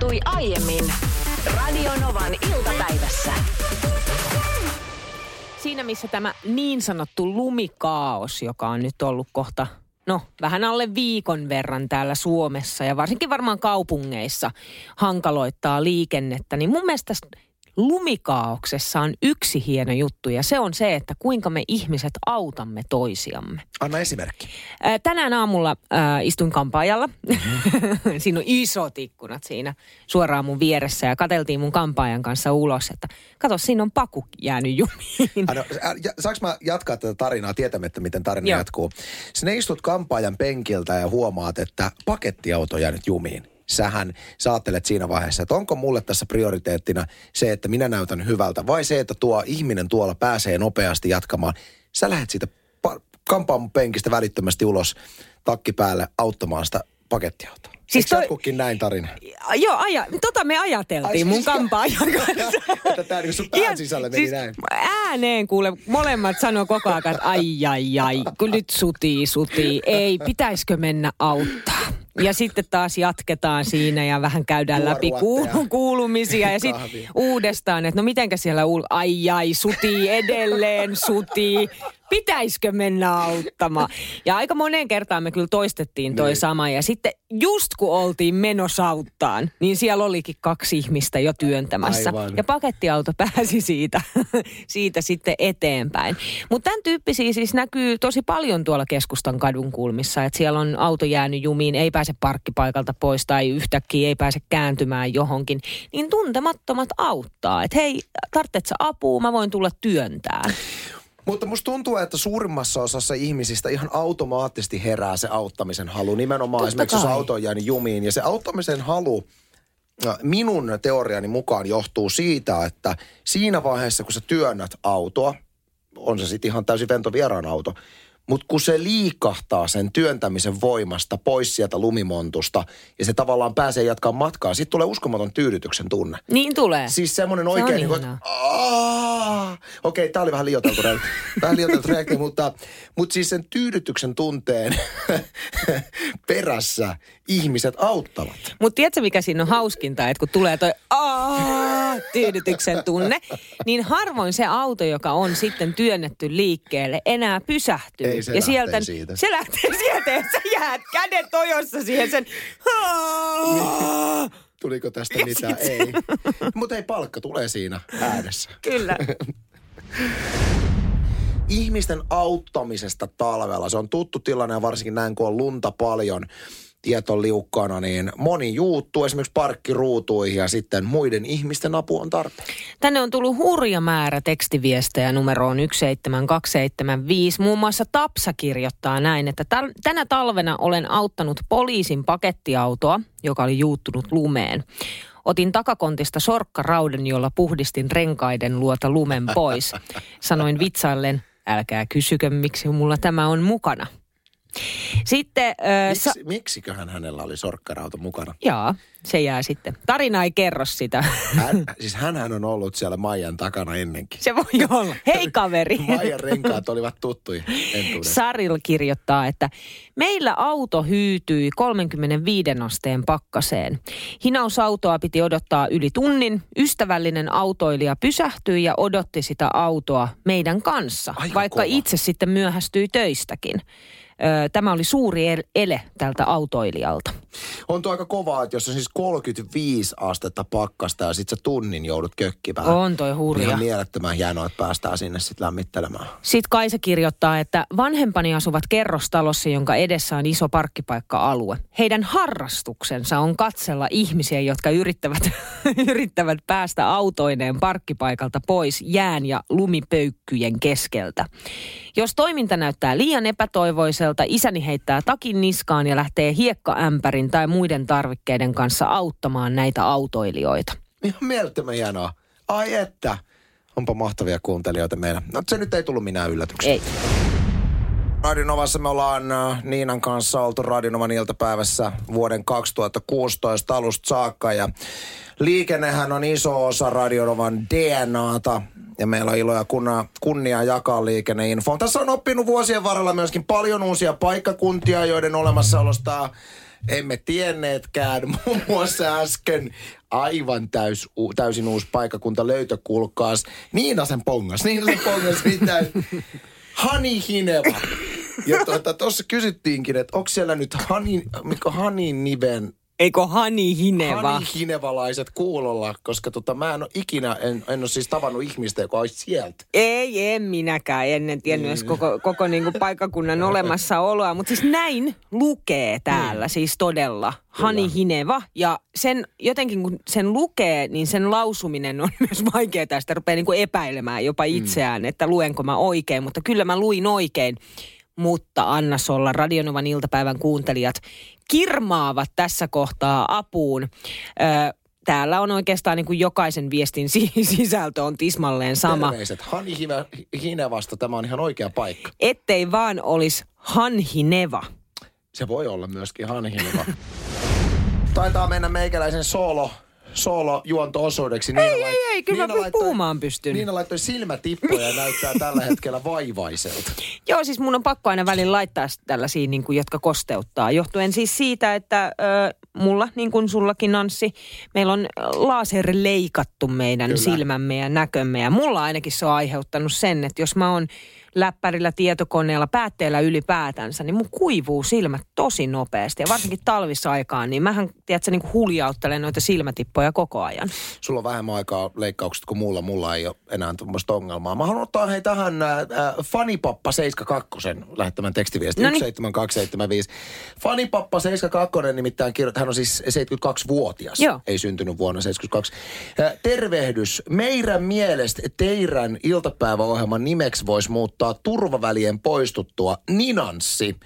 tapahtui aiemmin Radionovan iltapäivässä. Siinä missä tämä niin sanottu lumikaos, joka on nyt ollut kohta no vähän alle viikon verran täällä Suomessa ja varsinkin varmaan kaupungeissa hankaloittaa liikennettä, niin mun mielestä lumikaauksessa on yksi hieno juttu ja se on se, että kuinka me ihmiset autamme toisiamme. Anna esimerkki. Ää, Tänään aamulla äh, istuin kampaajalla. Mm-hmm. siinä on isot ikkunat siinä suoraan mun vieressä ja kateltiin mun kampaajan kanssa ulos, että kato, siinä on paku jäänyt jumiin. Ano, ja- saanko mä jatkaa tätä tarinaa tietämättä, miten tarina Joo. jatkuu? Sinä istut kampaajan penkiltä ja huomaat, että pakettiauto on jäänyt jumiin. Sähän sä ajattelet siinä vaiheessa, että onko mulle tässä prioriteettina se, että minä näytän hyvältä, vai se, että tuo ihminen tuolla pääsee nopeasti jatkamaan. Sä lähdet siitä pa- kampaajan penkistä välittömästi ulos takki päälle auttamaan sitä pakettiautoa. Siis Siis toi- toi... näin tarina? Joo, aja, tota me ajateltiin Ai mun siis- kampaajan kanssa. Että tää niinku sun pään sisällä meni siis näin. Ääneen kuule, molemmat sanoo koko ajan, että ai ai ai, kun nyt sutii, sutii. Ei, pitäisikö mennä auttaa? Ja sitten taas jatketaan siinä ja vähän käydään läpi kuulumisia ja sitten uudestaan, että no mitenkä siellä, ul- ai ai, sutii edelleen, sutii. Pitäisikö mennä auttamaan? Ja aika moneen kertaan me kyllä toistettiin toi Niin. sama. Ja sitten just kun oltiin menossa auttaan, niin siellä olikin kaksi ihmistä jo työntämässä. Aivan. Ja pakettiauto pääsi siitä, siitä sitten eteenpäin. Mutta tämän tyyppisiä siis näkyy tosi paljon tuolla keskustan kadun kulmissa, että siellä on auto jäänyt jumiin, ei pääse parkkipaikalta pois tai yhtäkkiä ei pääse kääntymään johonkin. Niin tuntemattomat auttaa, että hei, tarvitsetko apua, mä voin tulla työntään. Mutta musta tuntuu, että suurimmassa osassa ihmisistä ihan automaattisesti herää se auttamisen halu. Nimenomaan Totta esimerkiksi jos kai. auto on jäänyt jumiin. Ja se auttamisen halu äh, minun teoriani mukaan johtuu siitä, että siinä vaiheessa, kun sä työnnät autoa, on se sitten ihan täysin ventovieraan auto, mutta kun se liikahtaa sen työntämisen voimasta pois sieltä lumimontusta ja se tavallaan pääsee jatkaa matkaa, sitten tulee uskomaton tyydytyksen tunne. Niin tulee. Siis semmoinen Se oikein, niin kuin, okei, tämä oli vähän liioiteltu reaktio, vähän liioiteltu reaktio, mutta, mutta siis sen tyydytyksen tunteen perässä ihmiset auttavat. Mutta tiedätkö, mikä siinä on hauskinta, että kun tulee toi tyydytyksen tunne, niin harvoin se auto, joka on sitten työnnetty liikkeelle, enää pysähtyy. Ei, se ja sieltä, siitä. Se lähtee sieltä ja sä jäät kädet ojossa siihen sen. Tuliko tästä Ja mitään? sit- Ei. Mutta ei palkka tulee siinä äänessä. Kyllä. ihmisten auttamisesta talvella. Se on tuttu tilanne varsinkin näin, kun on lunta paljon, tiet on liukkaana, niin moni juuttuu esimerkiksi parkkiruutuihin ja sitten muiden ihmisten apu on tarpeen. Tänne on tullut hurja määrä tekstiviestejä numeroon 17275. Muun muassa Tapsa kirjoittaa näin, että tänä talvena olen auttanut poliisin pakettiautoa, joka oli juuttunut lumeen. Otin takakontista sorkkarauden, jolla puhdistin renkaiden luota lumen pois. Sanoin vitsaillen, älkää kysykö, miksi mulla tämä on mukana. Sitten... Ö, sa- Miksi, miksiköhän hänellä oli sorkkarauta mukana? Jaa, se jää sitten. Tarina ei kerro sitä. Hän, siis hänhän on ollut siellä Maijan takana ennenkin. se voi olla. Hei kaveri. Maijan renkaat olivat tuttuja. Saril kirjoittaa, että meillä auto hyytyi 35 asteen pakkaseen. Hinausautoa piti odottaa yli tunnin. Ystävällinen autoilija pysähtyi ja odotti sitä autoa meidän kanssa, Aika vaikka kova. itse sitten myöhästyi töistäkin. Tämä oli suuri el- ele tältä autoilijalta. On tuo aika kovaa, että jos on siis 35 astetta pakkasta ja sitten sä tunnin joudut kökkimään. On toi Niin hurja. Ihan mielettömän hienoa, että päästään sinne sitten lämmittelemään. Sitten Kaisa kirjoittaa, että vanhempani asuvat kerrostalossa, jonka edessä on iso parkkipaikka-alue. Heidän harrastuksensa on katsella ihmisiä, jotka yrittävät, yrittävät päästä autoineen parkkipaikalta pois jään ja lumipöykkyjen keskeltä. Jos toiminta näyttää liian epätoivoiselta, isäni heittää takin niskaan ja lähtee hiekkaämpärin tai muiden tarvikkeiden kanssa auttamaan näitä autoilijoita. Ihan mielettömän hienoa. Ai että. Onpa mahtavia kuuntelijoita meillä. No se nyt ei tullut minä yllätyksenä. Ei. Radionovassa me ollaan äh, Niinan kanssa oltu Radionovan iltapäivässä vuoden 2016 alusta saakka ja liikennehän on iso osa Radionovan DNAta ja meillä on ilo ja kunnia, kunnia jakaa liikenneinfoa. Tässä on oppinut vuosien varrella myöskin paljon uusia paikkakuntia, joiden olemassaolosta emme tienneetkään. Muun muassa äsken aivan täys, täysin uusi paikakunta löytökulkaas. Niina sen pongas, Niina sen pongas mitään. Hani Hineva. Ja tuota, tuossa kysyttiinkin, että onko siellä nyt Hani, mikä Hani Niven Eikö Hani Hineva? Hani Hinevalaiset kuulolla, koska tota, mä en ole ikinä, en, en ole siis tavannut ihmistä, joka olisi sieltä. Ei, en minäkään ennen tiennyt edes koko, koko niin kuin paikakunnan olemassaoloa. Mutta siis näin lukee täällä, mm. siis todella. Hani Hineva. Ja sen, jotenkin kun sen lukee, niin sen lausuminen on myös vaikeaa. Sitä rupeaa niin kuin epäilemään jopa itseään, mm. että luenko mä oikein. Mutta kyllä mä luin oikein mutta anna olla Radionovan iltapäivän kuuntelijat kirmaavat tässä kohtaa apuun. Ö, täällä on oikeastaan niin kuin jokaisen viestin sisältö on tismalleen sama. Terveiset. Hani Hinevasta, tämä on ihan oikea paikka. Ettei vaan olisi Hanhineva. Se voi olla myöskin Hanhineva. Taitaa mennä meikäläisen solo soolo-juonto-osuudeksi. Niina ei, lait- ei, ei, kyllä Niina mä puhumaan pystyn. Niina laittoi silmätippoja ja näyttää tällä hetkellä vaivaiselta. Joo, siis mun on pakko aina välillä laittaa tällaisia, niin kuin, jotka kosteuttaa. Johtuen siis siitä, että ö, mulla, niin kuin sullakin Nanssi, meillä on laser leikattu meidän kyllä. silmämme ja näkömme. Ja mulla ainakin se on aiheuttanut sen, että jos mä oon läppärillä, tietokoneella, päätteellä ylipäätänsä, niin mun kuivuu silmät tosi nopeasti. Ja varsinkin talvisaikaan, niin mähän, tiedätkö, niin huljauttelen noita silmätippoja koko ajan. Sulla on vähemmän aikaa leikkaukset kuin mulla. Mulla ei ole enää tuommoista ongelmaa. Mä haluan ottaa hei tähän äh, Fanipappa 72 lähettämän tekstiviestin. 17275. Fanipappa 72 nimittäin kirjoittaa, hän on siis 72-vuotias. Joo. Ei syntynyt vuonna 72. Äh, tervehdys. Meidän mielestä teidän iltapäiväohjelman nimeksi voisi muuttaa muuttaa turvavälien poistuttua ninanssi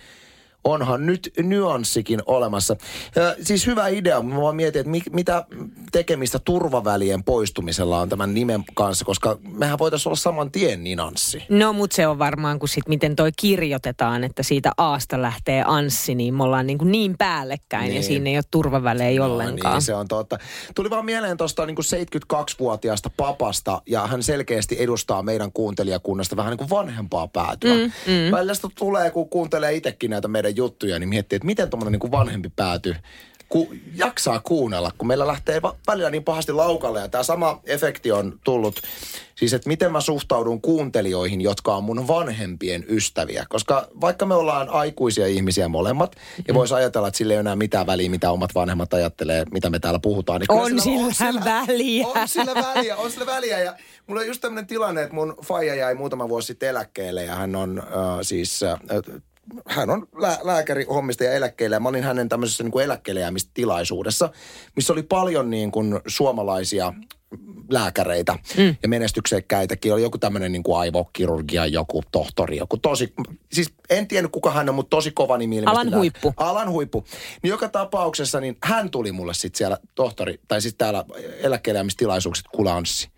onhan nyt nyanssikin olemassa. Ja siis hyvä idea, mä vaan mietin, että mi- mitä tekemistä turvavälien poistumisella on tämän nimen kanssa, koska mehän voitaisiin olla saman tien ninanssi. No, mutta se on varmaan, kun sit miten toi kirjoitetaan, että siitä Aasta lähtee Anssi, niin me ollaan niin, kuin niin päällekkäin niin. ja siinä ei ole turvavälejä no, ollenkaan. Niin, se on totta. Tuli vaan mieleen tuosta niin 72-vuotiaasta papasta ja hän selkeästi edustaa meidän kuuntelijakunnasta vähän niin kuin vanhempaa päätyä. Mm, mm. Välillä tulee, kun kuuntelee itsekin näitä meidän juttuja, niin miettii, että miten tuommoinen niin vanhempi pääty ku, jaksaa kuunnella, kun meillä lähtee va- välillä niin pahasti laukalle. Ja tämä sama efekti on tullut, siis että miten mä suhtaudun kuuntelijoihin, jotka on mun vanhempien ystäviä. Koska vaikka me ollaan aikuisia ihmisiä molemmat, ja mm. voisi ajatella, että sille ei enää mitään väliä, mitä omat vanhemmat ajattelee, mitä me täällä puhutaan. Niin on, sillä, on sillä väliä. On sillä väliä, on sillä väliä. Ja mulla on just tämmöinen tilanne, että mun faija jäi muutama vuosi sitten eläkkeelle, ja hän on äh, siis... Äh, hän on lää, lääkäri hommista ja eläkkeellä. Mä olin hänen tämmöisessä niin kuin eläkkeelle missä oli paljon niin kuin suomalaisia lääkäreitä mm. ja menestyksekkäitäkin. Oli joku tämmöinen niin kuin aivokirurgia, joku tohtori, joku tosi, siis en tiennyt kuka hän on, mutta tosi kova nimi. Alan lää- huippu. Alan huippu. Niin joka tapauksessa niin hän tuli mulle sitten siellä tohtori, tai siis täällä eläkkeelle kulanssi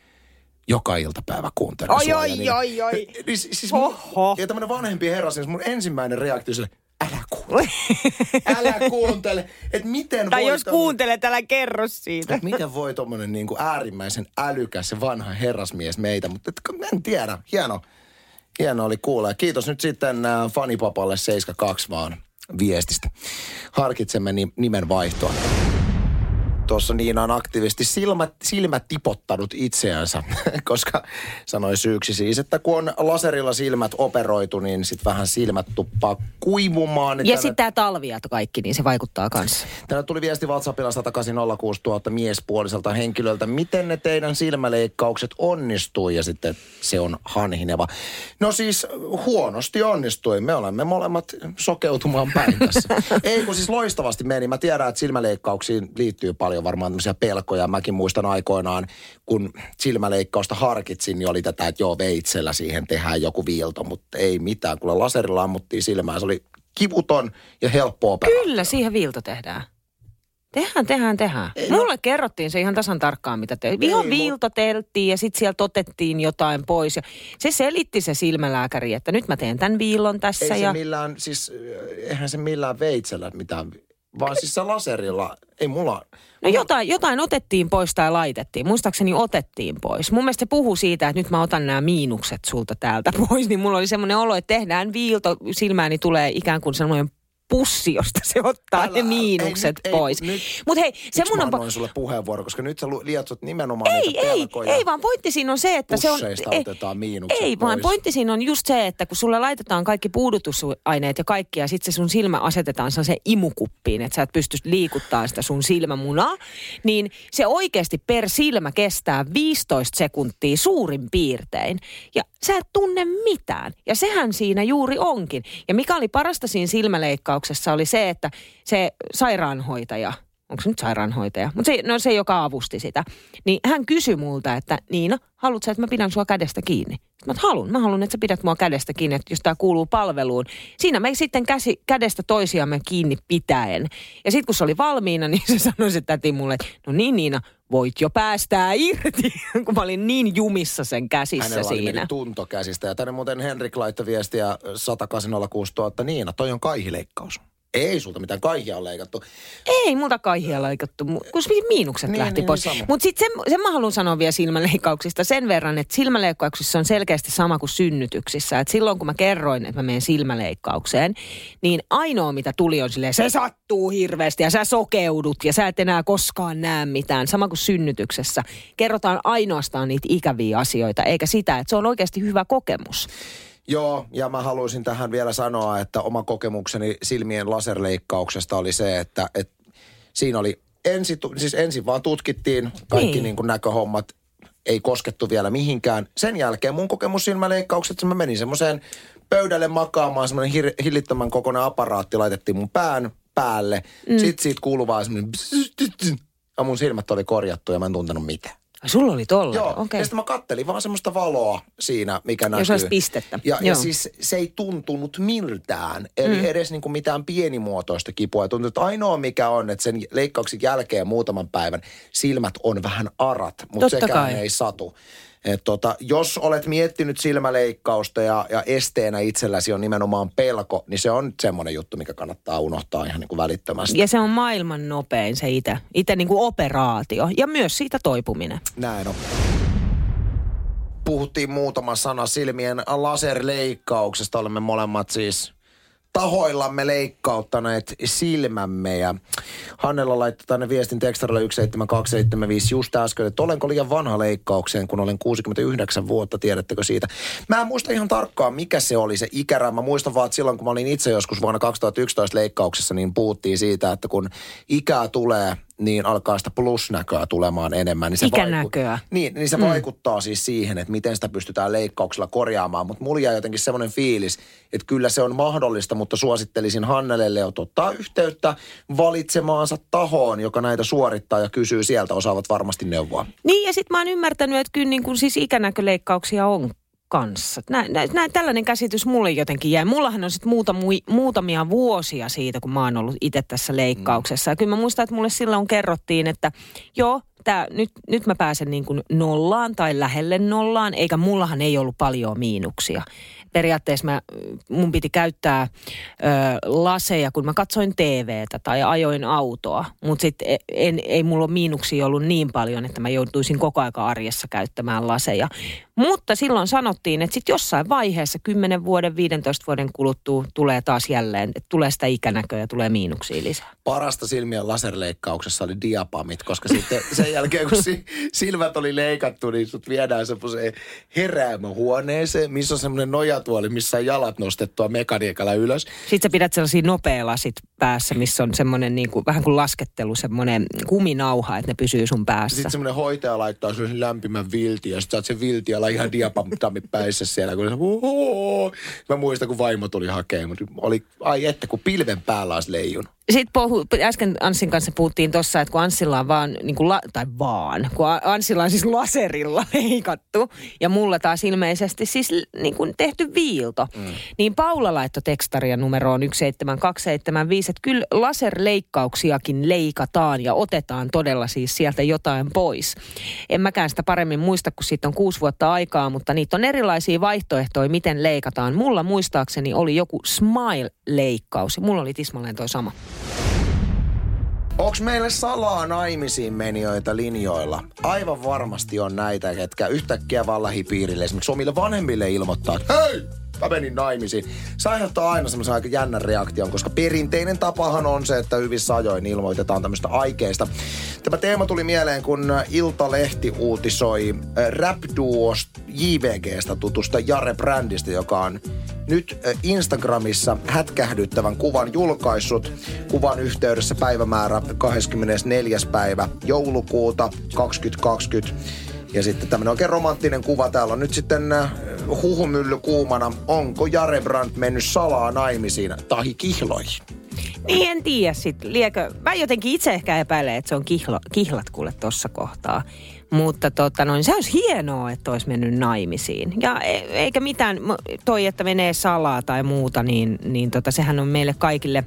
joka iltapäivä kuuntelen oi, sua. Oi, niin, oi, oi, niin, siis Oho. ja tämmöinen vanhempi herra, siis mun ensimmäinen reaktio se, älä kuuntele. älä kuuntele. Et miten tai voi jos tommonen, kuuntelet, älä kerro siitä. Et miten voi tommonen niinku äärimmäisen älykäs ja vanha herrasmies meitä, mutta et, en tiedä. Hieno, hieno oli kuulla. Kiitos nyt sitten äh, fanipapalle 72 vaan viestistä. Harkitsemme ni- nimen vaihtoa tuossa Niina on aktiivisesti silmät, silmät tipottanut itseänsä, koska sanoi syyksi siis, että kun on laserilla silmät operoitu, niin sitten vähän silmät tuppaa kuivumaan. Niin ja tänä... sitten tämä talviato kaikki, niin se vaikuttaa kanssa. Tänä tuli viesti WhatsAppilla 106 000 miespuoliselta henkilöltä. Miten ne teidän silmäleikkaukset onnistuu ja sitten se on hanhineva. No siis huonosti onnistui. Me olemme molemmat sokeutumaan päin tässä. Ei kun siis loistavasti meni. Mä tiedän, että silmäleikkauksiin liittyy paljon paljon varmaan tämmöisiä pelkoja. Mäkin muistan aikoinaan, kun silmäleikkausta harkitsin, niin oli tätä, että joo, veitsellä siihen tehdään joku viilto, mutta ei mitään. Kun laserilla ammuttiin silmään, se oli kivuton ja helppo operaatio. Kyllä, siihen viilto tehdään. Tehdään, tehdään. Ei, no- Mulle no. kerrottiin se ihan tasan tarkkaan, mitä te. Ihan viiltoteltiin ja sitten sieltä otettiin jotain pois. Ja se selitti se silmälääkäri, että nyt mä teen tämän viilon tässä. Ei ja... se millään, siis eihän se millään veitsellä mitään vaan siis se laserilla, ei mulla... No jotain, jotain otettiin pois tai laitettiin. Muistaakseni otettiin pois. Mun mielestä se puhuu siitä, että nyt mä otan nämä miinukset sulta täältä pois. Niin mulla oli semmoinen olo, että tehdään viilto, silmääni tulee ikään kuin semmoinen pussi, josta se ottaa Älä- ne miinukset ei pois. Mutta hei, se Miksi mun on... annoin sulle puheenvuoro, koska nyt sä lietsot nimenomaan Ei, niitä ei, ei, vaan pointti siinä on se, että se on... Ei, otetaan miinukset Ei, vaan pois. pointti siinä on just se, että kun sulle laitetaan kaikki puudutusaineet ja kaikki, ja sitten se sun silmä asetetaan se imukuppiin, että sä et pysty liikuttaa sitä sun silmämunaa, niin se oikeasti per silmä kestää 15 sekuntia suurin piirtein. Ja sä et tunne mitään. Ja sehän siinä juuri onkin. Ja mikä oli parasta siinä silmäleikkauksessa oli se, että se sairaanhoitaja, onko se nyt sairaanhoitaja, mutta se, no se, joka avusti sitä, niin hän kysyi multa, että Niina, haluatko sä, että mä pidän sua kädestä kiinni? Mä haluan, mä haluan, että sä pidät mua kädestä kiinni, että jos tämä kuuluu palveluun. Siinä me sitten käsi, kädestä toisiamme kiinni pitäen. Ja sitten kun se oli valmiina, niin se sanoi se täti mulle, että no niin Niina, voit jo päästää irti, kun mä olin niin jumissa sen käsissä Hänellä siinä. meni tunto käsistä. Ja tänne muuten Henrik laittoi viestiä 10806 000. Niina, toi on kaihileikkaus. Ei sulta mitään kaihia ole leikattu. Ei multa kaihia leikattu, kun se miinukset Niin, lähti niin, pois. niin. Mutta sitten sen, sen mä haluan sanoa vielä silmäleikkauksista sen verran, että silmäleikkauksissa on selkeästi sama kuin synnytyksissä. Et silloin kun mä kerroin, että mä menen silmäleikkaukseen, niin ainoa mitä tuli on silleen, se sattuu hirveästi ja sä sokeudut ja sä et enää koskaan näe mitään. Sama kuin synnytyksessä. Kerrotaan ainoastaan niitä ikäviä asioita, eikä sitä, että se on oikeasti hyvä kokemus. Joo, ja mä haluaisin tähän vielä sanoa, että oma kokemukseni silmien laserleikkauksesta oli se, että, että siinä oli ensi, siis ensin vaan tutkittiin kaikki Niin. niin. kuin näköhommat, ei koskettu vielä mihinkään. Sen jälkeen mun kokemus silmäleikkauksesta, mä menin semmoiseen pöydälle makaamaan, semmoinen hir- hillittömän kokoinen aparaatti laitettiin mun pään päälle. Mm. Sitten siitä kuului vaan semmoinen ja mun silmät oli korjattu ja mä en tuntenut mitään. Sulla oli tolla. Joo, okay. ja sitten mä kattelin vaan semmoista valoa siinä, mikä näkyy. Jos olisi pistettä. Ja, ja Joo. siis se ei tuntunut miltään, eli mm. edes niinku mitään pienimuotoista kipua. Ja tuntuu, että ainoa mikä on, että sen leikkauksen jälkeen muutaman päivän silmät on vähän arat, mutta Totta sekään kai. ei satu. Et tota, jos olet miettinyt silmäleikkausta ja, ja esteenä itselläsi on nimenomaan pelko, niin se on semmoinen juttu, mikä kannattaa unohtaa ihan niin kuin välittömästi. Ja se on maailman nopein se itse, itse niin kuin operaatio ja myös siitä toipuminen. Näin on. Puhuttiin muutama sana silmien laserleikkauksesta. Olemme molemmat siis tahoillamme leikkauttaneet silmämme. Ja Hannella laittoi tänne viestin tekstärillä 17275 just äsken, että olenko liian vanha leikkaukseen, kun olen 69 vuotta, tiedättekö siitä? Mä en muista ihan tarkkaan, mikä se oli se ikäraja. Mä muistan vaan, että silloin kun mä olin itse joskus vuonna 2011 leikkauksessa, niin puhuttiin siitä, että kun ikää tulee, niin alkaa sitä plusnäköä tulemaan enemmän. Niin se Ikänäköä. niin, niin se mm. vaikuttaa siis siihen, että miten sitä pystytään leikkauksella korjaamaan. Mutta mulla jäi jotenkin semmoinen fiilis, että kyllä se on mahdollista, mutta suosittelisin Hannelelle jo ottaa yhteyttä valitsemaansa tahoon, joka näitä suorittaa ja kysyy sieltä, osaavat varmasti neuvoa. Niin ja sitten mä oon ymmärtänyt, että kyllä niin kuin siis ikänäköleikkauksia on kanssa. Nä, nä, tällainen käsitys mulle jotenkin jäi. Mullahan on sitten muutama, muutamia vuosia siitä, kun mä oon ollut itse tässä leikkauksessa. Ja kyllä mä muistan, että mulle silloin kerrottiin, että joo, tää, nyt, nyt mä pääsen niin kuin nollaan tai lähelle nollaan, eikä mullahan ei ollut paljon miinuksia. Periaatteessa mä, mun piti käyttää ö, laseja, kun mä katsoin TVtä tai ajoin autoa, mutta sitten en, ei mulla ole miinuksia ollut niin paljon, että mä joutuisin koko aika arjessa käyttämään laseja. Mutta silloin sanottiin, että sitten jossain vaiheessa 10 vuoden, 15 vuoden kuluttua tulee taas jälleen, että tulee sitä ikänäköä ja tulee miinuksia lisää. Parasta silmien laserleikkauksessa oli diapamit, koska sitten sen jälkeen, kun si- silmät oli leikattu, niin sut viedään semmoiseen heräämöhuoneeseen, missä on semmoinen nojatuoli, missä on jalat nostettua mekaniikalla ylös. Sitten sä pidät sellaisia nopea lasit päässä, missä on semmoinen niin kuin, vähän kuin laskettelu, semmoinen kuminauha, että ne pysyy sun päässä. Sitten semmoinen hoitaja laittaa sellaisen lämpimän viltin ja sitten sä oot sen viltialla ihan diapamit päissä siellä. Kun se. Mä muistan, kun vaimo tuli hakemaan, mutta oli, ai että, kun pilven päällä olisi leijunut. Sitten puhu, äsken Anssin kanssa puhuttiin tuossa, että kun Anssilla on vaan, niin kuin la, tai vaan, kun Anssilla on siis laserilla leikattu ja mulla taas ilmeisesti siis niin kuin tehty viilto, mm. niin Paula laittoi tekstaria numeroon 17275, että kyllä laserleikkauksiakin leikataan ja otetaan todella siis sieltä jotain pois. En mäkään sitä paremmin muista, kun siitä on kuusi vuotta aikaa, mutta niitä on erilaisia vaihtoehtoja, miten leikataan. Mulla muistaakseni oli joku smile-leikkaus ja mulla oli tismalleen toi sama. Onks meille salaa naimisiin menijöitä linjoilla? Aivan varmasti on näitä, ketkä yhtäkkiä vaan lähipiirille, esimerkiksi omille vanhemmille ilmoittaa, että hei, mä menin naimisiin. Se aiheuttaa aina semmoisen aika jännän reaktion, koska perinteinen tapahan on se, että hyvissä ajoin ilmoitetaan tämmöistä aikeista. Tämä teema tuli mieleen, kun Iltalehti uutisoi äh, rap JVGstä tutusta Jare Brändistä, joka on nyt äh, Instagramissa hätkähdyttävän kuvan julkaissut. Kuvan yhteydessä päivämäärä 24. päivä joulukuuta 2020. Ja sitten tämmöinen oikein romanttinen kuva. Täällä on nyt sitten äh, huhumylly kuumana. Onko Jare Brandt mennyt salaa naimisiin tai kihloihin? Niin en tiedä sit. Liekö, mä jotenkin itse ehkä epäilen, että se on kihlo, kihlat kuule tuossa kohtaa. Mutta tota noin, se olisi hienoa, että olisi mennyt naimisiin. Ja e, eikä mitään, toi, että menee salaa tai muuta, niin, niin tota, sehän on meille kaikille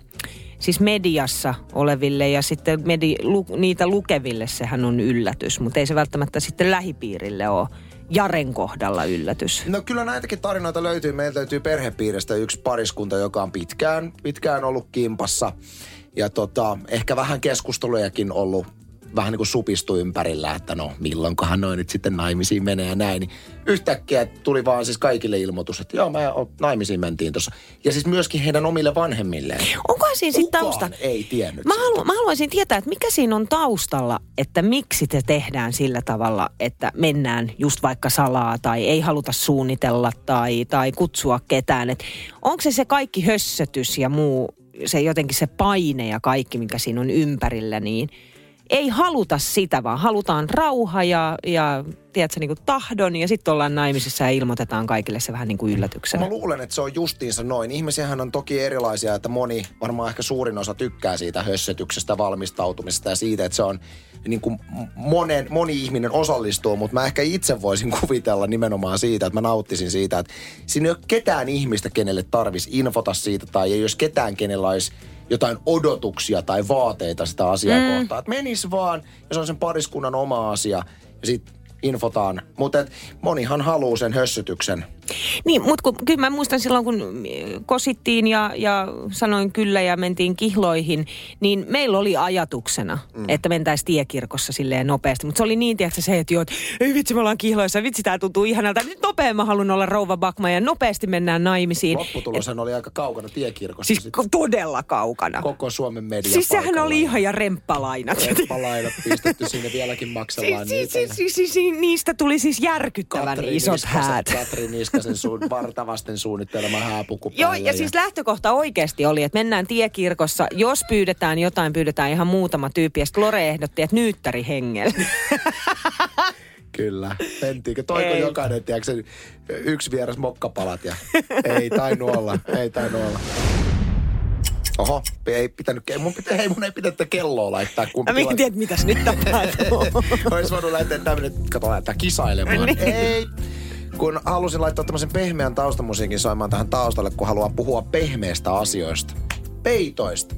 siis mediassa oleville ja sitten medi, lu, niitä lukeville sehän on yllätys, mutta ei se välttämättä sitten lähipiirille ole Jaren kohdalla yllätys? No kyllä näitäkin tarinoita löytyy. Meiltä löytyy perhepiiristä yksi pariskunta, joka on pitkään, pitkään ollut kimpassa. Ja tota, ehkä vähän keskustelujakin ollut vähän niin kuin supistu ympärillä, että no milloinkohan noin nyt sitten naimisiin menee ja näin. Niin yhtäkkiä tuli vaan siis kaikille ilmoitus, että joo, mä naimisiin mentiin tuossa. Ja siis myöskin heidän omille vanhemmilleen. Onko siinä sitten tausta? ei tiennyt mä, halu, mä haluaisin tietää, että mikä siinä on taustalla, että miksi te tehdään sillä tavalla, että mennään just vaikka salaa tai ei haluta suunnitella tai, tai kutsua ketään. Et onko se se kaikki hössötys ja muu, se jotenkin se paine ja kaikki, mikä siinä on ympärillä, niin – ei haluta sitä, vaan halutaan rauha ja, ja tiedätkö, niin kuin tahdon ja sitten ollaan naimisissa ja ilmoitetaan kaikille se vähän niin kuin yllätyksenä. Mä luulen, että se on justiinsa noin. Ihmisiähän on toki erilaisia, että moni, varmaan ehkä suurin osa tykkää siitä hössetyksestä, valmistautumisesta ja siitä, että se on niin kuin monen, moni ihminen osallistuu, mutta mä ehkä itse voisin kuvitella nimenomaan siitä, että mä nauttisin siitä, että siinä ei ole ketään ihmistä, kenelle tarvisi infota siitä tai ei olisi ketään, kenellä olisi jotain odotuksia tai vaateita sitä asiaa mm. kohtaan. Että menis vaan, ja se on sen pariskunnan oma asia. Ja sitten infotaan. Mutta monihan haluaa sen hössytyksen. Niin, mutta kyllä mä muistan silloin, kun kosittiin ja, ja sanoin kyllä ja mentiin kihloihin, niin meillä oli ajatuksena, mm. että mentäisiin tiekirkossa silleen nopeasti. Mutta se oli niin, tiedätkö, se, että joo, että ei vitsi, me ollaan kihloissa, vitsi, tämä tuntuu ihanalta. Nyt nopeammin mä haluan olla rouva Bakma ja nopeasti mennään naimisiin. Lopputuloshan Et, oli aika kaukana tiekirkossa. Siis sit. todella kaukana. Koko Suomen media Siis sehän oli ihan ja remppalainat. Remppalainat pistetty sinne vieläkin maksellaan siis, siis, siis, siis, siis, niistä tuli siis järkyttävän Katri isot Niskasen, häät. Katri Niskasen suun, vartavasten suunnittelema hääpuku Joo, ja, ja siis lähtökohta oikeasti oli, että mennään tiekirkossa. Jos pyydetään jotain, pyydetään ihan muutama tyyppi. Ja Lore ehdotti, että nyyttäri hengellä. Kyllä. Mentiinkö? Toiko ei. jokainen, tiedätkö, yksi vieras mokkapalat ja ei tainu olla, ei tainu olla. Oho, ei pitänyt, mun, pitä, hei, mun ei pitänyt kelloa laittaa. Kun Mä en tiedä, mitäs nyt tapahtuu. Olisi voinut laittaa tämmöinen, kato, laittaa kisailemaan. niin. Ei. Kun halusin laittaa tämmöisen pehmeän taustamusiikin soimaan tähän taustalle, kun haluan puhua pehmeistä asioista. Peitoista.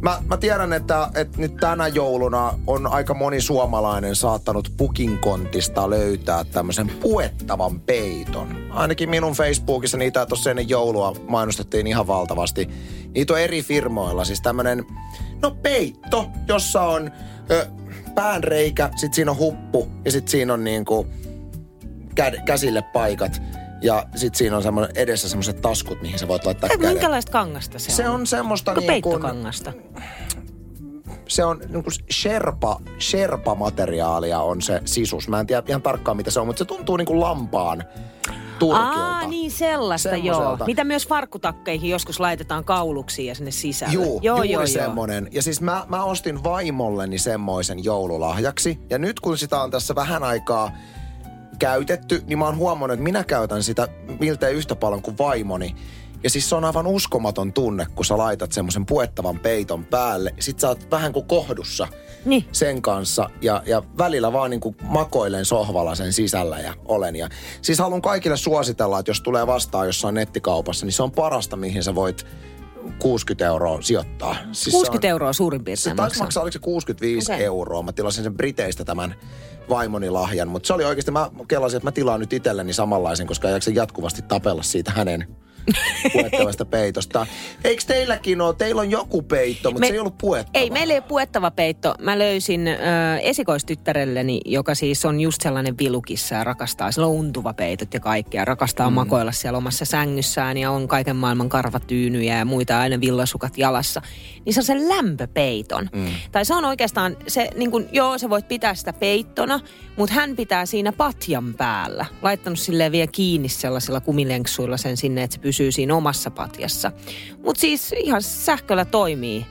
Mä, mä tiedän, että, että nyt tänä jouluna on aika moni suomalainen saattanut pukinkontista löytää tämmöisen puettavan peiton. Ainakin minun Facebookissa niitä tuossa ennen joulua mainostettiin ihan valtavasti. Niitä on eri firmoilla, siis tämmöinen, no peitto, jossa on ö, päänreikä, sit siinä on huppu ja sit siinä on niinku kä- käsille paikat. Ja sitten siinä on semmoinen, edessä semmoiset taskut, mihin sä voit laittaa käden. Minkälaista kangasta se, se on? Se on semmoista niin kuin... kangasta. Se on niin kuin sherpa, sherpa-materiaalia on se sisus. Mä en tiedä ihan tarkkaan mitä se on, mutta se tuntuu niin kuin lampaan turkilta. Aa, niin sellaista joo. Mitä myös farkkutakkeihin joskus laitetaan kauluksiin ja sinne sisälle. Juu, joo, juuri joo, semmoinen. Ja siis mä, mä ostin vaimolleni semmoisen joululahjaksi. Ja nyt kun sitä on tässä vähän aikaa käytetty, niin mä oon huomannut, että minä käytän sitä miltei yhtä paljon kuin vaimoni. Ja siis se on aivan uskomaton tunne, kun sä laitat semmoisen puettavan peiton päälle. Sit sä oot vähän kuin kohdussa niin. sen kanssa. Ja, ja välillä vaan niin kuin makoilen sohvalla sen sisällä ja olen. Ja siis haluan kaikille suositella, että jos tulee vastaan jossain nettikaupassa, niin se on parasta, mihin sä voit 60 euroa sijoittaa. Siis 60 on, euroa suurin piirtein se maksaa. maksaa, oliko se 65 okay. euroa. Mä tilasin sen Briteistä tämän vaimoni lahjan. Mutta se oli oikeasti, mä kelasin, että mä tilaan nyt itselleni samanlaisen, koska ei jatkuvasti tapella siitä hänen puettavasta peitosta. Eikö teilläkin ole, teillä on joku peitto, mutta Me- se ei ollut puettava. Ei, meillä ei ole puettava peitto. Mä löysin ö, esikoistyttärelleni, joka siis on just sellainen vilukissa ja rakastaa. Sillä on untuva peitot ja kaikkea. Rakastaa mm. makoilla siellä omassa sängyssään ja on kaiken maailman karvatyynyjä ja muita aina villasukat jalassa. Niin se on sen lämpöpeiton. Mm. Tai se on oikeastaan, se, niin kun, joo se voit pitää sitä peittona, mutta hän pitää siinä patjan päällä. Laittanut silleen vielä kiinni sellaisilla kumilenksuilla sen sinne, että se pysyy siinä omassa patjassa. Mutta siis ihan sähköllä toimii.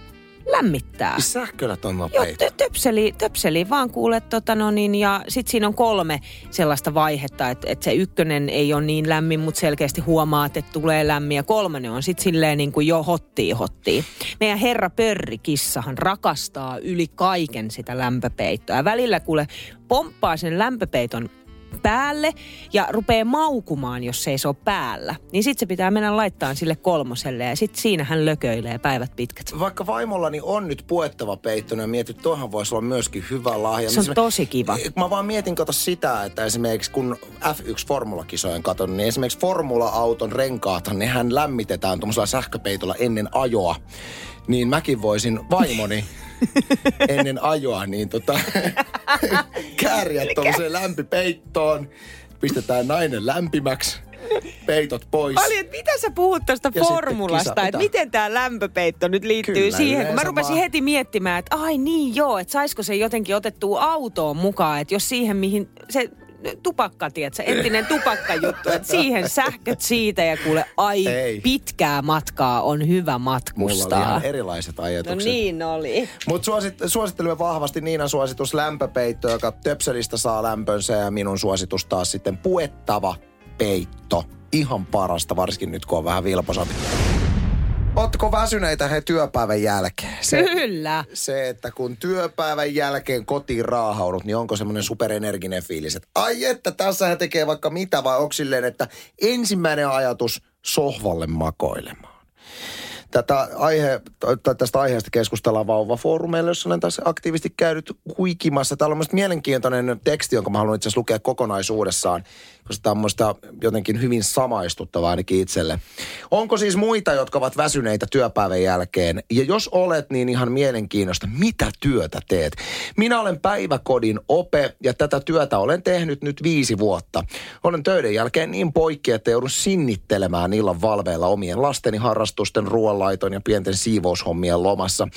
Lämmittää. Siis Sähköllä toimiva Joo, tö- töpseli, töpseli vaan kuulet, tota no niin, ja sitten siinä on kolme sellaista vaihetta, että et se ykkönen ei ole niin lämmin, mutta selkeästi huomaat, että tulee lämmin, ja kolmannen on sitten silleen niin kuin jo hottii hottii. Meidän herra pörrikissahan rakastaa yli kaiken sitä lämpöpeittoa, ja välillä kuule pomppaa sen lämpöpeiton päälle ja rupeaa maukumaan, jos se ei se ole päällä. Niin sitten se pitää mennä laittaa sille kolmoselle ja sitten siinä hän lököilee päivät pitkät. Vaikka vaimollani on nyt puettava peitto, niin mietin, että tuohan voisi olla myöskin hyvä lahja. Se on Mä- tosi kiva. Mä vaan mietin kato sitä, että esimerkiksi kun F1-formulakisojen katon, niin esimerkiksi formula-auton renkaathan, nehän lämmitetään tuommoisella sähköpeitolla ennen ajoa. Niin mäkin voisin vaimoni ennen ajoa, niin tota, kääriä tuollaiseen lämpipeittoon. Pistetään nainen lämpimäksi, peitot pois. Oli, että mitä sä puhut tuosta formulasta, että miten tämä lämpöpeitto nyt liittyy Kyllä, siihen, kun mä rupesin vaan- heti miettimään, että ai niin joo, että saisiko se jotenkin otettua autoon mukaan, että jos siihen mihin se tupakka, tiedätkö, entinen tupakkajuttu, että siihen sähköt siitä ja kuule, ai Ei. pitkää matkaa on hyvä Mulla oli matkustaa. ihan erilaiset No ajatukset. niin oli. Mutta suosit, suosittelemme vahvasti Niinan suositus lämpöpeitto, joka töpselistä saa lämpönsä ja minun suositus taas sitten puettava peitto. Ihan parasta, varsinkin nyt kun on vähän vilposampi. Ootteko väsyneitä he työpäivän jälkeen? Se, Kyllä. se, että kun työpäivän jälkeen kotiin raahaudut, niin onko semmoinen superenerginen fiilis, että ai että tässä he tekee vaikka mitä, vai onko silleen, että ensimmäinen ajatus sohvalle makoilemaan. Tätä aihe, tästä aiheesta keskustellaan vauvafoorumeilla, jossa olen tässä aktiivisesti käynyt huikimassa. Täällä on myös mielenkiintoinen teksti, jonka mä haluan itse asiassa lukea kokonaisuudessaan, musta jotenkin hyvin samaistuttava ainakin itselle. Onko siis muita, jotka ovat väsyneitä työpäivän jälkeen? Ja jos olet, niin ihan mielenkiinnosta, mitä työtä teet? Minä olen päiväkodin ope ja tätä työtä olen tehnyt nyt viisi vuotta. Olen töiden jälkeen niin poikki, että joudun sinnittelemään illan valveilla omien lasteni harrastusten, ruoanlaiton ja pienten siivoushommien lomassa.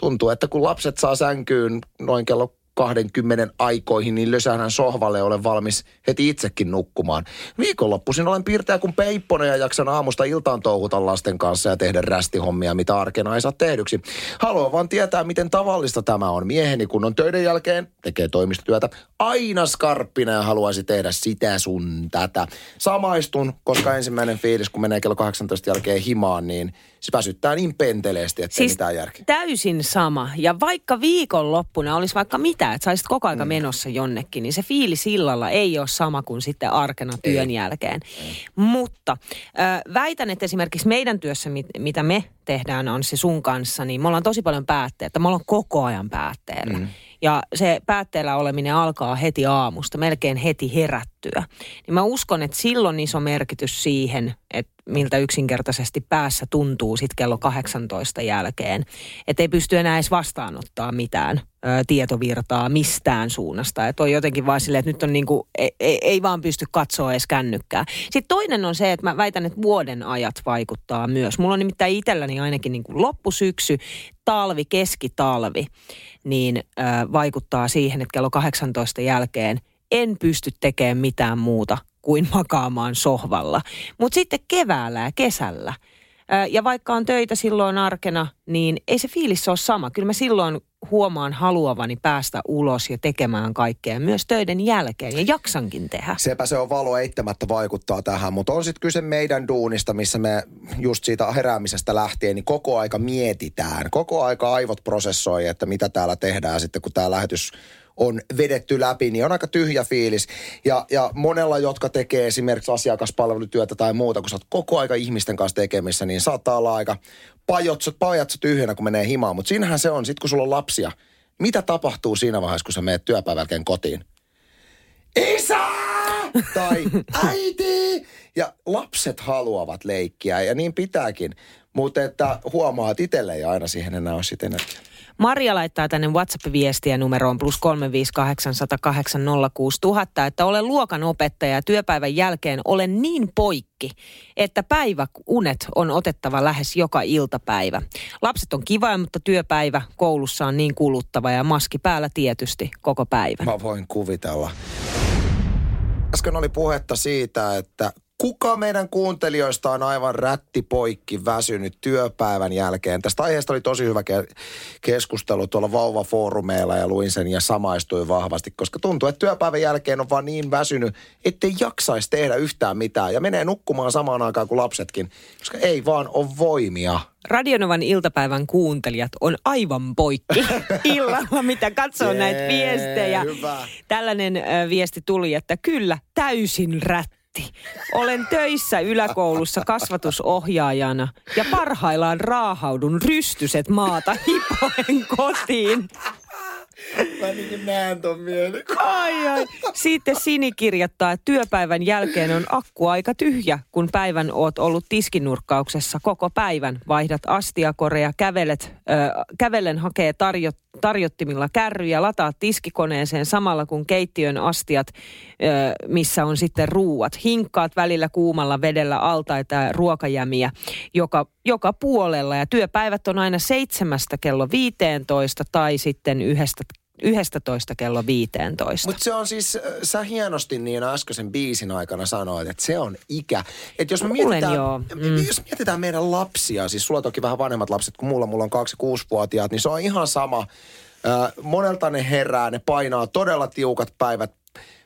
Tuntuu, että kun lapset saa sänkyyn noin kello 20 aikoihin, niin lösään sohvalle olen valmis heti itsekin nukkumaan. Viikonloppuisin olen piirtäjä kuin peipponen ja jaksan aamusta iltaan touhuta lasten kanssa ja tehdä rästihommia, mitä arkena ei saa tehdyksi. Haluan vaan tietää, miten tavallista tämä on. Mieheni, kun on töiden jälkeen, tekee toimistotyötä, aina skarppina ja haluaisi tehdä sitä sun tätä. Samaistun, koska ensimmäinen fiilis, kun menee kello 18 jälkeen himaan, niin se väsyttää niin penteleesti, että siis... ei mitään järkeä. täysin sama. Ja vaikka viikonloppuna olisi vaikka mitä, että saisit koko aika mm. menossa jonnekin, niin se fiilis illalla ei ole sama kuin sitten arkena työn ei. jälkeen. Mutta äh, väitän, että esimerkiksi meidän työssä, mit, mitä me tehdään, on se sun kanssa, niin me ollaan tosi paljon päätteitä. Me ollaan koko ajan päätteellä. Mm. Ja se päätteellä oleminen alkaa heti aamusta, melkein heti herättyä. Niin mä uskon, että silloin iso merkitys siihen, että miltä yksinkertaisesti päässä tuntuu sitten kello 18 jälkeen. Että ei pysty enää edes vastaanottaa mitään ö, tietovirtaa mistään suunnasta. Että on jotenkin vaan silleen, että nyt on niinku, ei, ei, ei vaan pysty katsoa edes kännykkää. Sitten toinen on se, että mä väitän, että vuoden ajat vaikuttaa myös. Mulla on nimittäin itselläni ainakin niinku loppusyksy, talvi, keskitalvi, niin ö, vaikuttaa siihen, että kello 18 jälkeen en pysty tekemään mitään muuta kuin makaamaan sohvalla. Mutta sitten keväällä ja kesällä, ja vaikka on töitä silloin arkena, niin ei se fiilis ole sama. Kyllä mä silloin huomaan haluavani päästä ulos ja tekemään kaikkea myös töiden jälkeen ja jaksankin tehdä. Sepä se on valo eittämättä vaikuttaa tähän, mutta on sitten kyse meidän duunista, missä me just siitä heräämisestä lähtien, niin koko aika mietitään. Koko aika aivot prosessoi, että mitä täällä tehdään sitten, kun tämä lähetys on vedetty läpi, niin on aika tyhjä fiilis. Ja, ja monella, jotka tekee esimerkiksi asiakaspalvelutyötä tai muuta, kun sä oot koko aika ihmisten kanssa tekemissä, niin saattaa olla aika pajotso, pajatso tyhjänä, kun menee himaan. Mutta siinähän se on, sit kun sulla on lapsia, mitä tapahtuu siinä vaiheessa, kun sä menet työpäivän jälkeen kotiin? Isä! Tai äiti! Ja lapset haluavat leikkiä ja niin pitääkin. Mutta että huomaa, että itselle ei aina siihen enää ole sitten energiaa. Maria laittaa tänne WhatsApp-viestiä numeroon plus 358 että olen luokan opettaja ja työpäivän jälkeen olen niin poikki, että päiväunet on otettava lähes joka iltapäivä. Lapset on kiva, mutta työpäivä koulussa on niin kuluttava ja maski päällä tietysti koko päivä. Mä voin kuvitella. Äsken oli puhetta siitä, että kuka meidän kuuntelijoista on aivan rättipoikki väsynyt työpäivän jälkeen? Tästä aiheesta oli tosi hyvä ke- keskustelu tuolla Vauva-foorumeilla ja luin sen ja samaistuin vahvasti, koska tuntuu, että työpäivän jälkeen on vaan niin väsynyt, ettei jaksaisi tehdä yhtään mitään ja menee nukkumaan samaan aikaan kuin lapsetkin, koska ei vaan ole voimia. Radionovan iltapäivän kuuntelijat on aivan poikki illalla, mitä katsoo Jee, näitä viestejä. hyvä. Tällainen viesti tuli, että kyllä täysin rätti. Olen töissä yläkoulussa kasvatusohjaajana ja parhaillaan raahaudun rystyset maata hipoen kotiin. Mä niin näen ton mielen. Ai ai. Sitten Sini kirjoittaa, että työpäivän jälkeen on akku aika tyhjä, kun päivän oot ollut tiskinurkkauksessa koko päivän. Vaihdat astiakoreja, kävelet, ö, kävellen hakee tarjo, tarjottimilla kärryjä, lataat tiskikoneeseen samalla kun keittiön astiat, missä on sitten ruuat. Hinkkaat välillä kuumalla vedellä altaita ruokajämiä joka, joka puolella. Ja työpäivät on aina seitsemästä kello 15 tai sitten yhdestä 11 kello 15. Mutta se on siis, äh, sä hienosti niin äskeisen biisin aikana sanoit, että se on ikä. Että jos me mietitään, joo. Mm. jos mietitään meidän lapsia, siis sulla toki vähän vanhemmat lapset kuin mulla, mulla on kaksi kuusivuotiaat, niin se on ihan sama. Äh, monelta ne herää, ne painaa todella tiukat päivät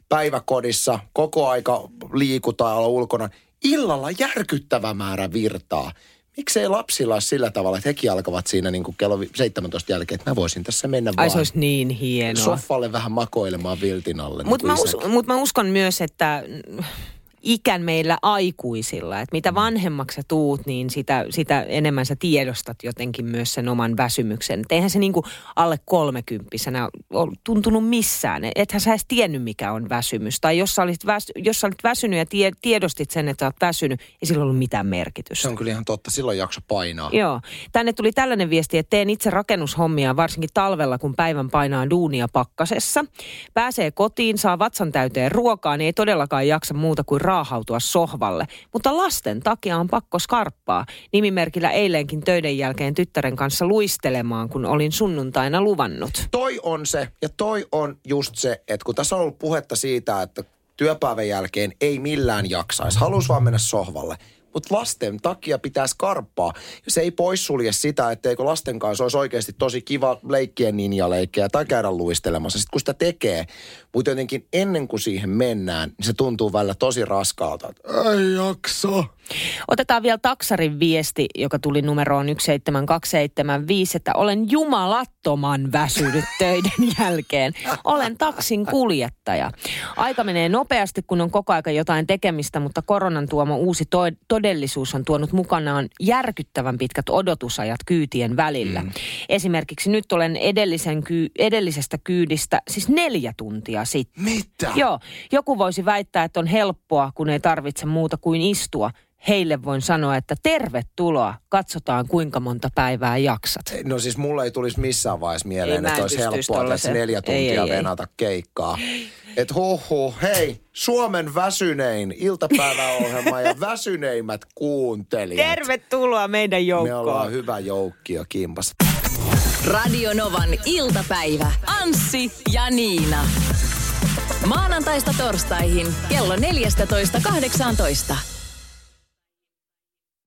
päiväkodissa, koko aika liikutaan olla ulkona. Illalla järkyttävä määrä virtaa. Miksei lapsilla ole sillä tavalla, että hekin alkavat siinä niin kuin kello 17 jälkeen, että mä voisin tässä mennä Ai vaan se olisi niin hienoa. soffalle vähän makoilemaan viltin alle. Mutta niin mä, us, mut mä uskon myös, että ikän meillä aikuisilla, että Mm. mitä vanhemmaksi sä tuut, niin sitä, sitä enemmän sä tiedostat jotenkin myös sen oman väsymyksen. Et eihän se niinku alle kolmekymppisenä ole tuntunut missään. Ethän sä edes tiennyt, mikä on väsymys. Tai jos sä olit, väs, jos sä olit väsynyt ja tie, tiedostit sen, että sä oot väsynyt, ei sillä ollut mitään merkitystä. Se on kyllä ihan totta. Silloin jakso painaa. Joo. Tänne tuli tällainen viesti, että teen itse rakennushommia varsinkin talvella, kun päivän painaa duunia pakkasessa. Pääsee kotiin, saa vatsan täyteen ruokaa, niin ei todellakaan jaksa muuta kuin raahautua sohvalle. Mutta lasten takia on pakko skarppaa. Nimimerkillä eilenkin töiden jälkeen tyttären kanssa luistelemaan, kun olin sunnuntaina luvannut. Toi on se, ja toi on just se, että kun tässä on ollut puhetta siitä, että työpäivän jälkeen ei millään jaksaisi. Haluaisi vaan mennä sohvalle. Mutta lasten takia pitää skarppaa. Se ei poissulje sitä, etteikö lasten kanssa olisi oikeasti tosi kiva leikkiä ninjaleikkejä tai käydä luistelemassa. Sitten kun sitä tekee, mutta jotenkin ennen kuin siihen mennään, niin se tuntuu välillä tosi raskaalta. Ei jaksa. Otetaan vielä taksarin viesti, joka tuli numeroon 17275, että olen jumalattoman väsynyt töiden jälkeen. Olen taksin kuljettaja. Aika menee nopeasti, kun on koko aika jotain tekemistä, mutta koronan tuoma uusi to- todellisuus on tuonut mukanaan järkyttävän pitkät odotusajat kyytien välillä. Mm. Esimerkiksi nyt olen edellisen ky- edellisestä kyydistä siis neljä tuntia sitten. Mitä? Joo, joku voisi väittää, että on helppoa, kun ei tarvitse muuta kuin istua. Heille voin sanoa, että tervetuloa. Katsotaan, kuinka monta päivää jaksat. No siis mulle ei tulisi missään vaiheessa mieleen, Ei, että olisi helppoa tässä neljä Ei, tuntia ei, ei. venata keikkaa. Et huhu, hei, Suomen väsynein iltapäiväohjelma ja väsyneimmät kuuntelijat. Tervetuloa meidän Me joukkoon. ollaan hyvä joukkio kimpas. Radio Novan iltapäivä. Anssi ja Niina. Maanantaista torstaihin kello 14.18.